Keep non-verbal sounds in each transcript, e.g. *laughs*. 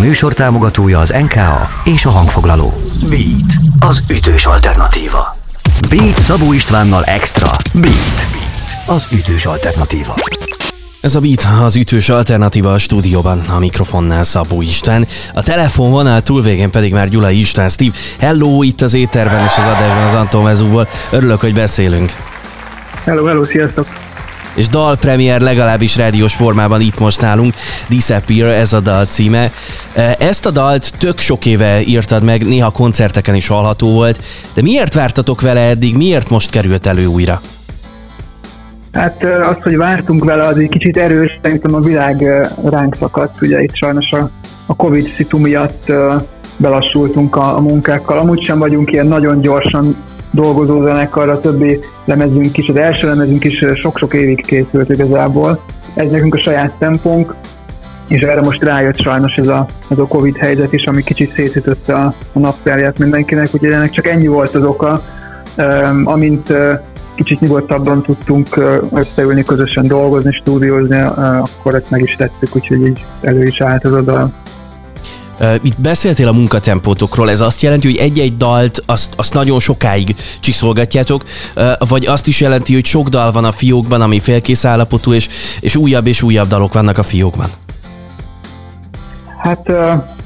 műsor támogatója az NKA és a hangfoglaló. Beat, az ütős alternatíva. Beat Szabó Istvánnal Extra. Beat, Beat az ütős alternatíva. Ez a Beat az ütős alternatíva a stúdióban, a mikrofonnál Szabó István, a telefonvonal túlvégén pedig már Gyula István Steve. Hello, itt az éterben és az adásban az Anton Vezúval. Örülök, hogy beszélünk. Hello, hello, sziasztok! És dalpremier legalábbis rádiós formában itt most nálunk, Disappear ez a dal címe. E, ezt a dalt tök sok éve írtad meg, néha koncerteken is hallható volt, de miért vártatok vele eddig, miért most került elő újra? Hát az, hogy vártunk vele, az egy kicsit erős, szerintem a világ ránk szakadt, ugye itt sajnos a, a Covid szitu miatt belassultunk a, a munkákkal. Amúgy sem vagyunk ilyen nagyon gyorsan dolgozó zenekar, a többi lemezünk is, az első lemezünk is sok-sok évig készült igazából. Ez nekünk a saját tempónk, és erre most rájött sajnos ez a, ez a Covid helyzet is, ami kicsit szétütötte a, a naptárját mindenkinek, úgyhogy ennek csak ennyi volt az oka. Um, amint uh, kicsit nyugodtabban tudtunk uh, összeülni, közösen dolgozni, stúdiózni, akkor ezt meg is tettük, úgyhogy így elő is állt az a. Itt beszéltél a munkatempótokról, ez azt jelenti, hogy egy-egy dalt azt, azt nagyon sokáig csiszolgatjátok, vagy azt is jelenti, hogy sok dal van a fiókban, ami félkész állapotú, és, és újabb és újabb dalok vannak a fiókban? Hát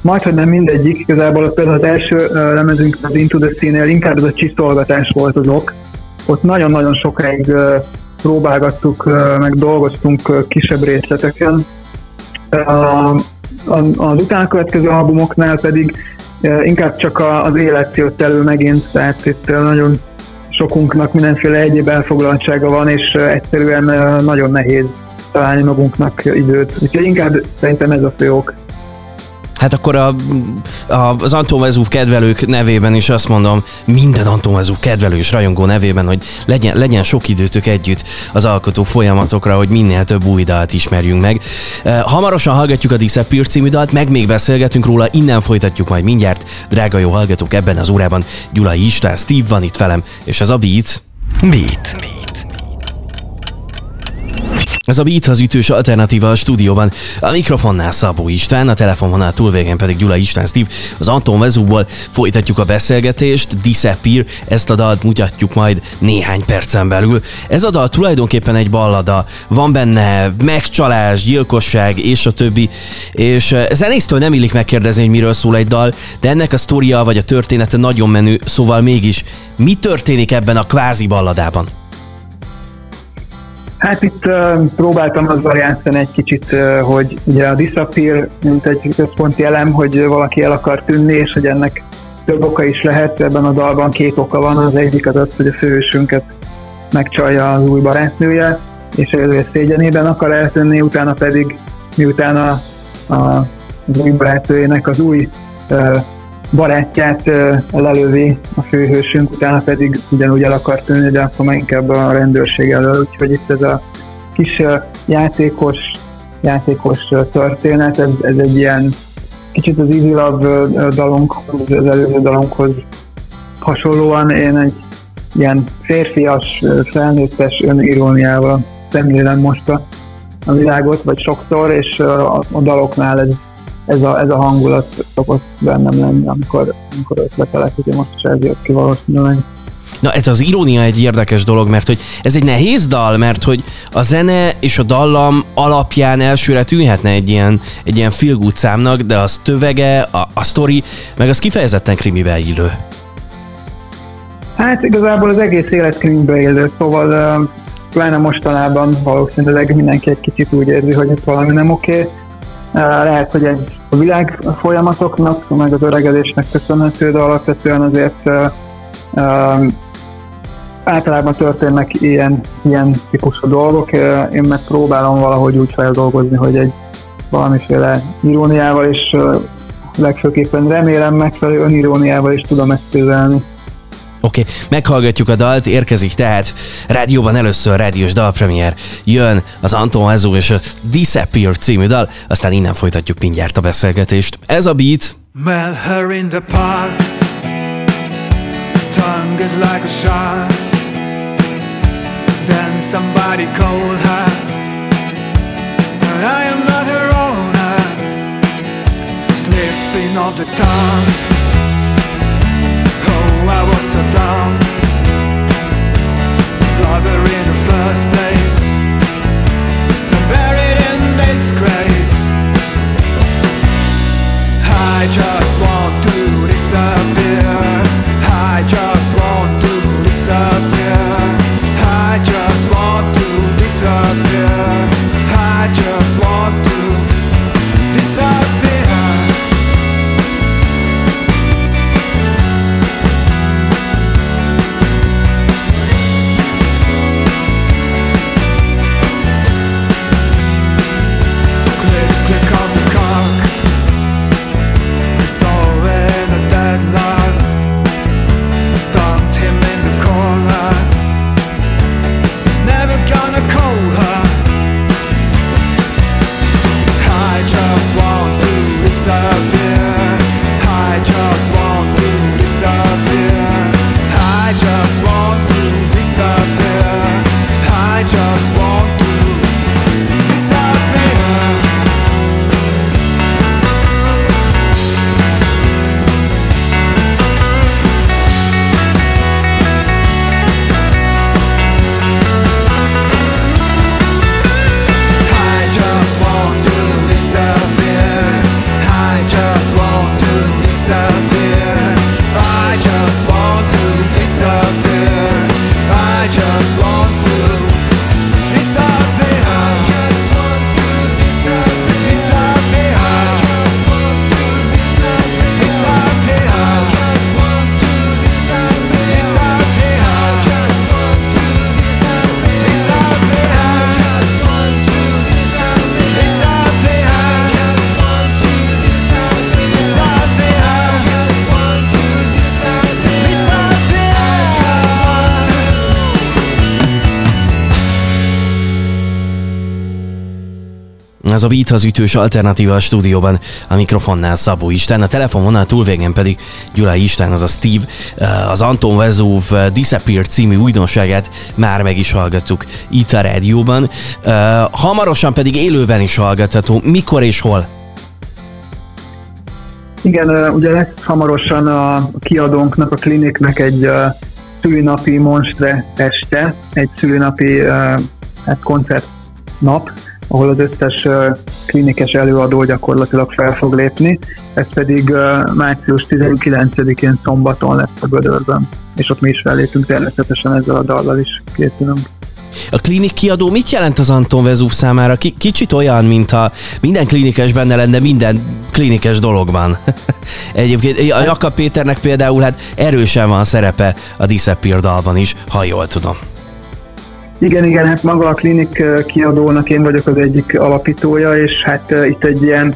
majd, hogy nem mindegyik, igazából például az első lemezünk az Into the Scene-nél inkább ez a csiszolgatás volt az ok. Ott nagyon-nagyon sokáig próbálgattuk, meg dolgoztunk kisebb részleteken az utána következő albumoknál pedig e, inkább csak az élet jött elő megint, tehát itt e, nagyon sokunknak mindenféle egyéb elfoglaltsága van, és e, egyszerűen nagyon nehéz találni magunknak időt. Úgyhogy inkább szerintem ez a fő ok. Hát akkor a, a, az Anton Vezúv kedvelők nevében is azt mondom, minden Anton Vezúv kedvelő és rajongó nevében, hogy legyen, legyen sok időtök együtt az alkotó folyamatokra, hogy minél több új dalt ismerjünk meg. E, hamarosan hallgatjuk a Disappear című dalt, meg még beszélgetünk róla, innen folytatjuk majd mindjárt. Drága jó hallgatók, ebben az órában Gyulai István, Steve van itt velem, és ez a Beat. Beat. Beat. Ez a Beat az ütős alternatíva a stúdióban. A mikrofonnál Szabó István, a telefonvonal túlvégen pedig Gyula István Steve. Az Anton Vezúból folytatjuk a beszélgetést, Disappear, ezt a dalt mutatjuk majd néhány percen belül. Ez a dal tulajdonképpen egy ballada, van benne megcsalás, gyilkosság és a többi, és eh, zenésztől nem illik megkérdezni, hogy miről szól egy dal, de ennek a sztoria vagy a története nagyon menő, szóval mégis mi történik ebben a kvázi balladában? Hát itt uh, próbáltam azzal játszani egy kicsit, uh, hogy ugye a disappear, mint egy központi elem, hogy valaki el akar tűnni, és hogy ennek több oka is lehet. Ebben a dalban két oka van. Az egyik az az, hogy a főhősünket megcsalja az új barátnője, és ő szégyenében akar eltűnni, utána pedig, miután a, a, az új barátnőjének az új uh, barátját lelövi a főhősünk, utána pedig ugyanúgy el akar tűnni, de akkor már inkább a rendőrség elől, úgyhogy itt ez a kis játékos, játékos történet, ez, ez egy ilyen kicsit az Easy Love dalunkhoz, az előző dalunkhoz hasonlóan én egy ilyen férfias, felnőttes öniróniával szemlélem most a, világot, vagy sokszor, és a, a daloknál ez ez a, ez a hangulat szokott bennem lenni, amikor, amikor ötletelek, hogy most is ez jött ki valószínűleg. Na ez az irónia egy érdekes dolog, mert hogy ez egy nehéz dal, mert hogy a zene és a dallam alapján elsőre tűnhetne egy ilyen, egy ilyen feel good számnak, de az tövege, a, a sztori, meg az kifejezetten krimivel illő. Hát igazából az egész élet krimibe élő, szóval pláne mostanában valószínűleg mindenki egy kicsit úgy érzi, hogy itt valami nem oké. Okay lehet, hogy egy a világ folyamatoknak, meg az öregedésnek köszönhető, de alapvetően azért általában történnek ilyen, ilyen típusú dolgok. Én meg próbálom valahogy úgy feldolgozni, hogy egy valamiféle iróniával és legfőképpen remélem megfelelő öniróniával is tudom ezt tüzelni. Oké, okay. meghallgatjuk a dalt, érkezik tehát rádióban először rádiós dalpremier. Jön az Anton Hezó és a Disappear című dal, aztán innen folytatjuk mindjárt a beszélgetést. Ez a beat. Mel her in the park Tongue is like a shark Then somebody called her And I am not her owner Slip of the tongue. I was so dumb. Lover in the first place. Then buried in disgrace. I just want Ez a Beat az ütős alternatíva a stúdióban, a mikrofonnál Szabó Isten, a telefonvonal túlvégén pedig Gyulai Isten, az a Steve, az Anton Vezúv Disappear című újdonságát már meg is hallgattuk itt a rádióban. Hamarosan pedig élőben is hallgatható. Mikor és hol? Igen, ugye lesz hamarosan a kiadónknak, a kliniknek egy szülinapi monstre este, egy szülinapi hát koncertnap, ahol az összes klinikes előadó gyakorlatilag fel fog lépni. Ez pedig március 19-én szombaton lesz a Gödörben, és ott mi is fellépünk természetesen ezzel a dallal is készülünk. A klinik kiadó mit jelent az Anton Vezúv számára? Ki- kicsit olyan, mintha minden klinikes benne lenne minden klinikes dologban. *laughs* Egyébként a Jakab Péternek például hát erősen van szerepe a Disappear dalban is, ha jól tudom. Igen, igen, hát maga a klinik kiadónak én vagyok az egyik alapítója, és hát itt egy ilyen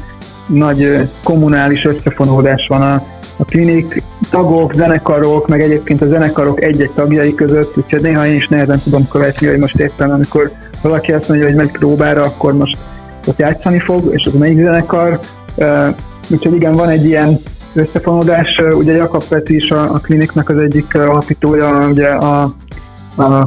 nagy kommunális összefonódás van a, a klinik tagok, zenekarok, meg egyébként a zenekarok egy-egy tagjai között, úgyhogy néha én is nehezen tudom követni, hogy most éppen amikor valaki azt mondja, hogy megy próbára, akkor most ott játszani fog, és az melyik zenekar. Úgyhogy igen, van egy ilyen összefonódás. Ugye Jakab Peti is a, a kliniknek az egyik alapítója, ugye a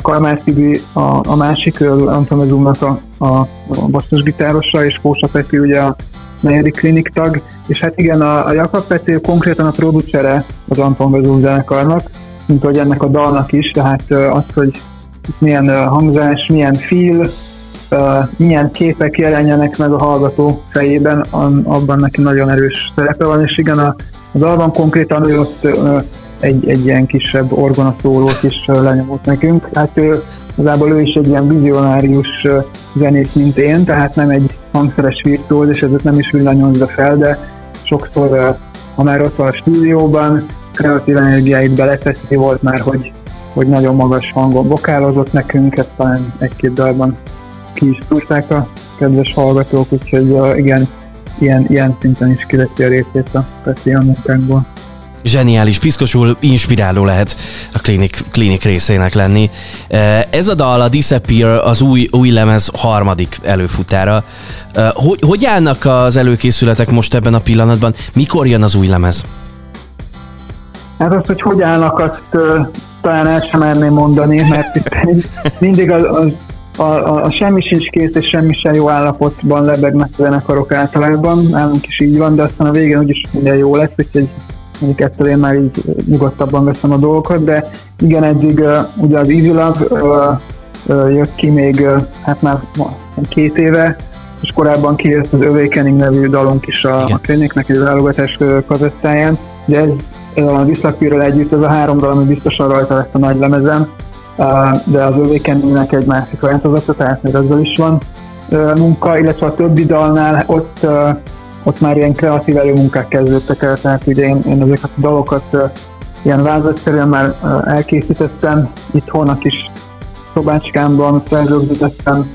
Kalmár Tibi a, a másik, ő Anton Vezumnak a, a, a basszusgitárosa, és Kósa Peti ugye a negyedik klinik tag, és hát igen, a, a Jakab Peti konkrétan a producere az Anton Vezum zenekarnak, mint hogy ennek a dalnak is, tehát az, hogy milyen hangzás, milyen feel, milyen képek jelenjenek meg a hallgató fejében, an- abban neki nagyon erős szerepe van, és igen, a, a dalban konkrétan ő ott egy, egy ilyen kisebb orgonaszólót is lenyomott nekünk. Hát ő, igazából ő is egy ilyen vizionárius zenész, mint én, tehát nem egy hangszeres virtuóz, és ezért nem is villanyozza fel, de sokszor, ha már ott van a stúdióban, kreatív energiáit beleteszi, volt már, hogy, hogy nagyon magas hangon vokálozott nekünk, ezt talán egy-két dalban ki is tudták a kedves hallgatók, úgyhogy igen, ilyen, ilyen szinten is kiveszi a részét a Peti a munkánkból. Zseniális, piszkosul inspiráló lehet a klinik, klinik részének lenni. Ez a dal, a Disappear, az új, új lemez harmadik előfutára. Hogy, hogy állnak az előkészületek most ebben a pillanatban? Mikor jön az új lemez? Hát azt, hogy hogy állnak, azt talán el sem merném mondani, mert itt mindig az, az, a, a, a semmi sincs kész, és semmi sem jó állapotban lebegnek a zenekarok általában, nálunk is így van, de aztán a végén úgyis minden jó lesz, úgyhogy mondjuk ettől én már így nyugodtabban veszem a dolgokat, de igen, eddig uh, ugye az Easy Love uh, uh, jött ki még, uh, hát már két éve, és korábban kijött az Awakening nevű dalunk is a, a Kliniknek egy válogatás kazettáján. Ugye ez, a Disappear együtt, ez a három dal, ami biztosan rajta lesz a nagy lemezem, de az Awakeningnek egy másik változata, tehát még azzal is van munka, illetve a többi dalnál ott, ott már ilyen kreatív előmunkák kezdődtek el, tehát ugye én, én ezeket a dalokat ilyen vázatszerűen már elkészítettem, itthon a kis szobácskámban felrögzítettem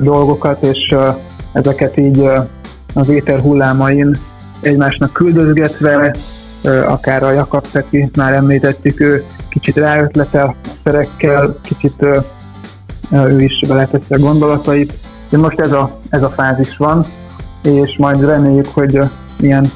dolgokat, és ezeket így az éter hullámain egymásnak küldözgetve, akár a Jakab Peti, már említettük, ő kicsit ráötletel szerekkel, kicsit ő is beleteszi a gondolatait. De most ez a, ez a fázis van, és majd reméljük, hogy ilyen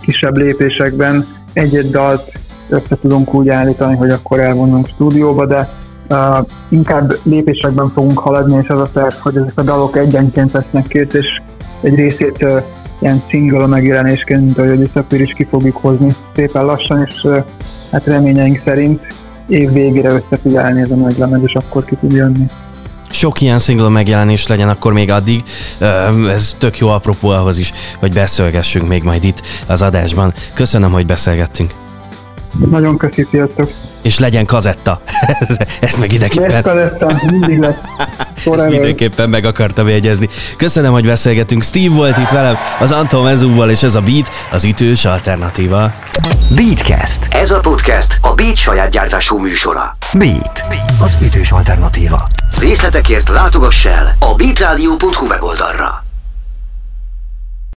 kisebb lépésekben egy-egy dalt össze tudunk úgy állítani, hogy akkor elvonunk stúdióba, de uh, inkább lépésekben fogunk haladni, és az a terv, hogy ezek a dalok egyenként vesznek két, és egy részét uh, ilyen single megjelenésként, mint ahogy a Disappear is ki fogjuk hozni szépen lassan, és uh, hát reményeink szerint év végére össze tud állni ez a nagy lemez, és akkor ki tud jönni sok ilyen single megjelenés legyen akkor még addig. Ez tök jó apropó ahhoz is, hogy beszélgessünk még majd itt az adásban. Köszönöm, hogy beszélgettünk. Nagyon köszi, sziasztok! És legyen kazetta. *laughs* ez meg ideképpen. Lesz kazetta, mindig lesz. *laughs* Ezt mindenképpen meg akartam jegyezni. Köszönöm, hogy beszélgetünk. Steve volt itt velem, az Anton Vezúval, és ez a Beat, az ütős alternatíva. Beatcast. Ez a podcast a Beat saját gyártású műsora. Beat, az ütős alternatíva. Részletekért látogass el a beatradio.hu weboldalra.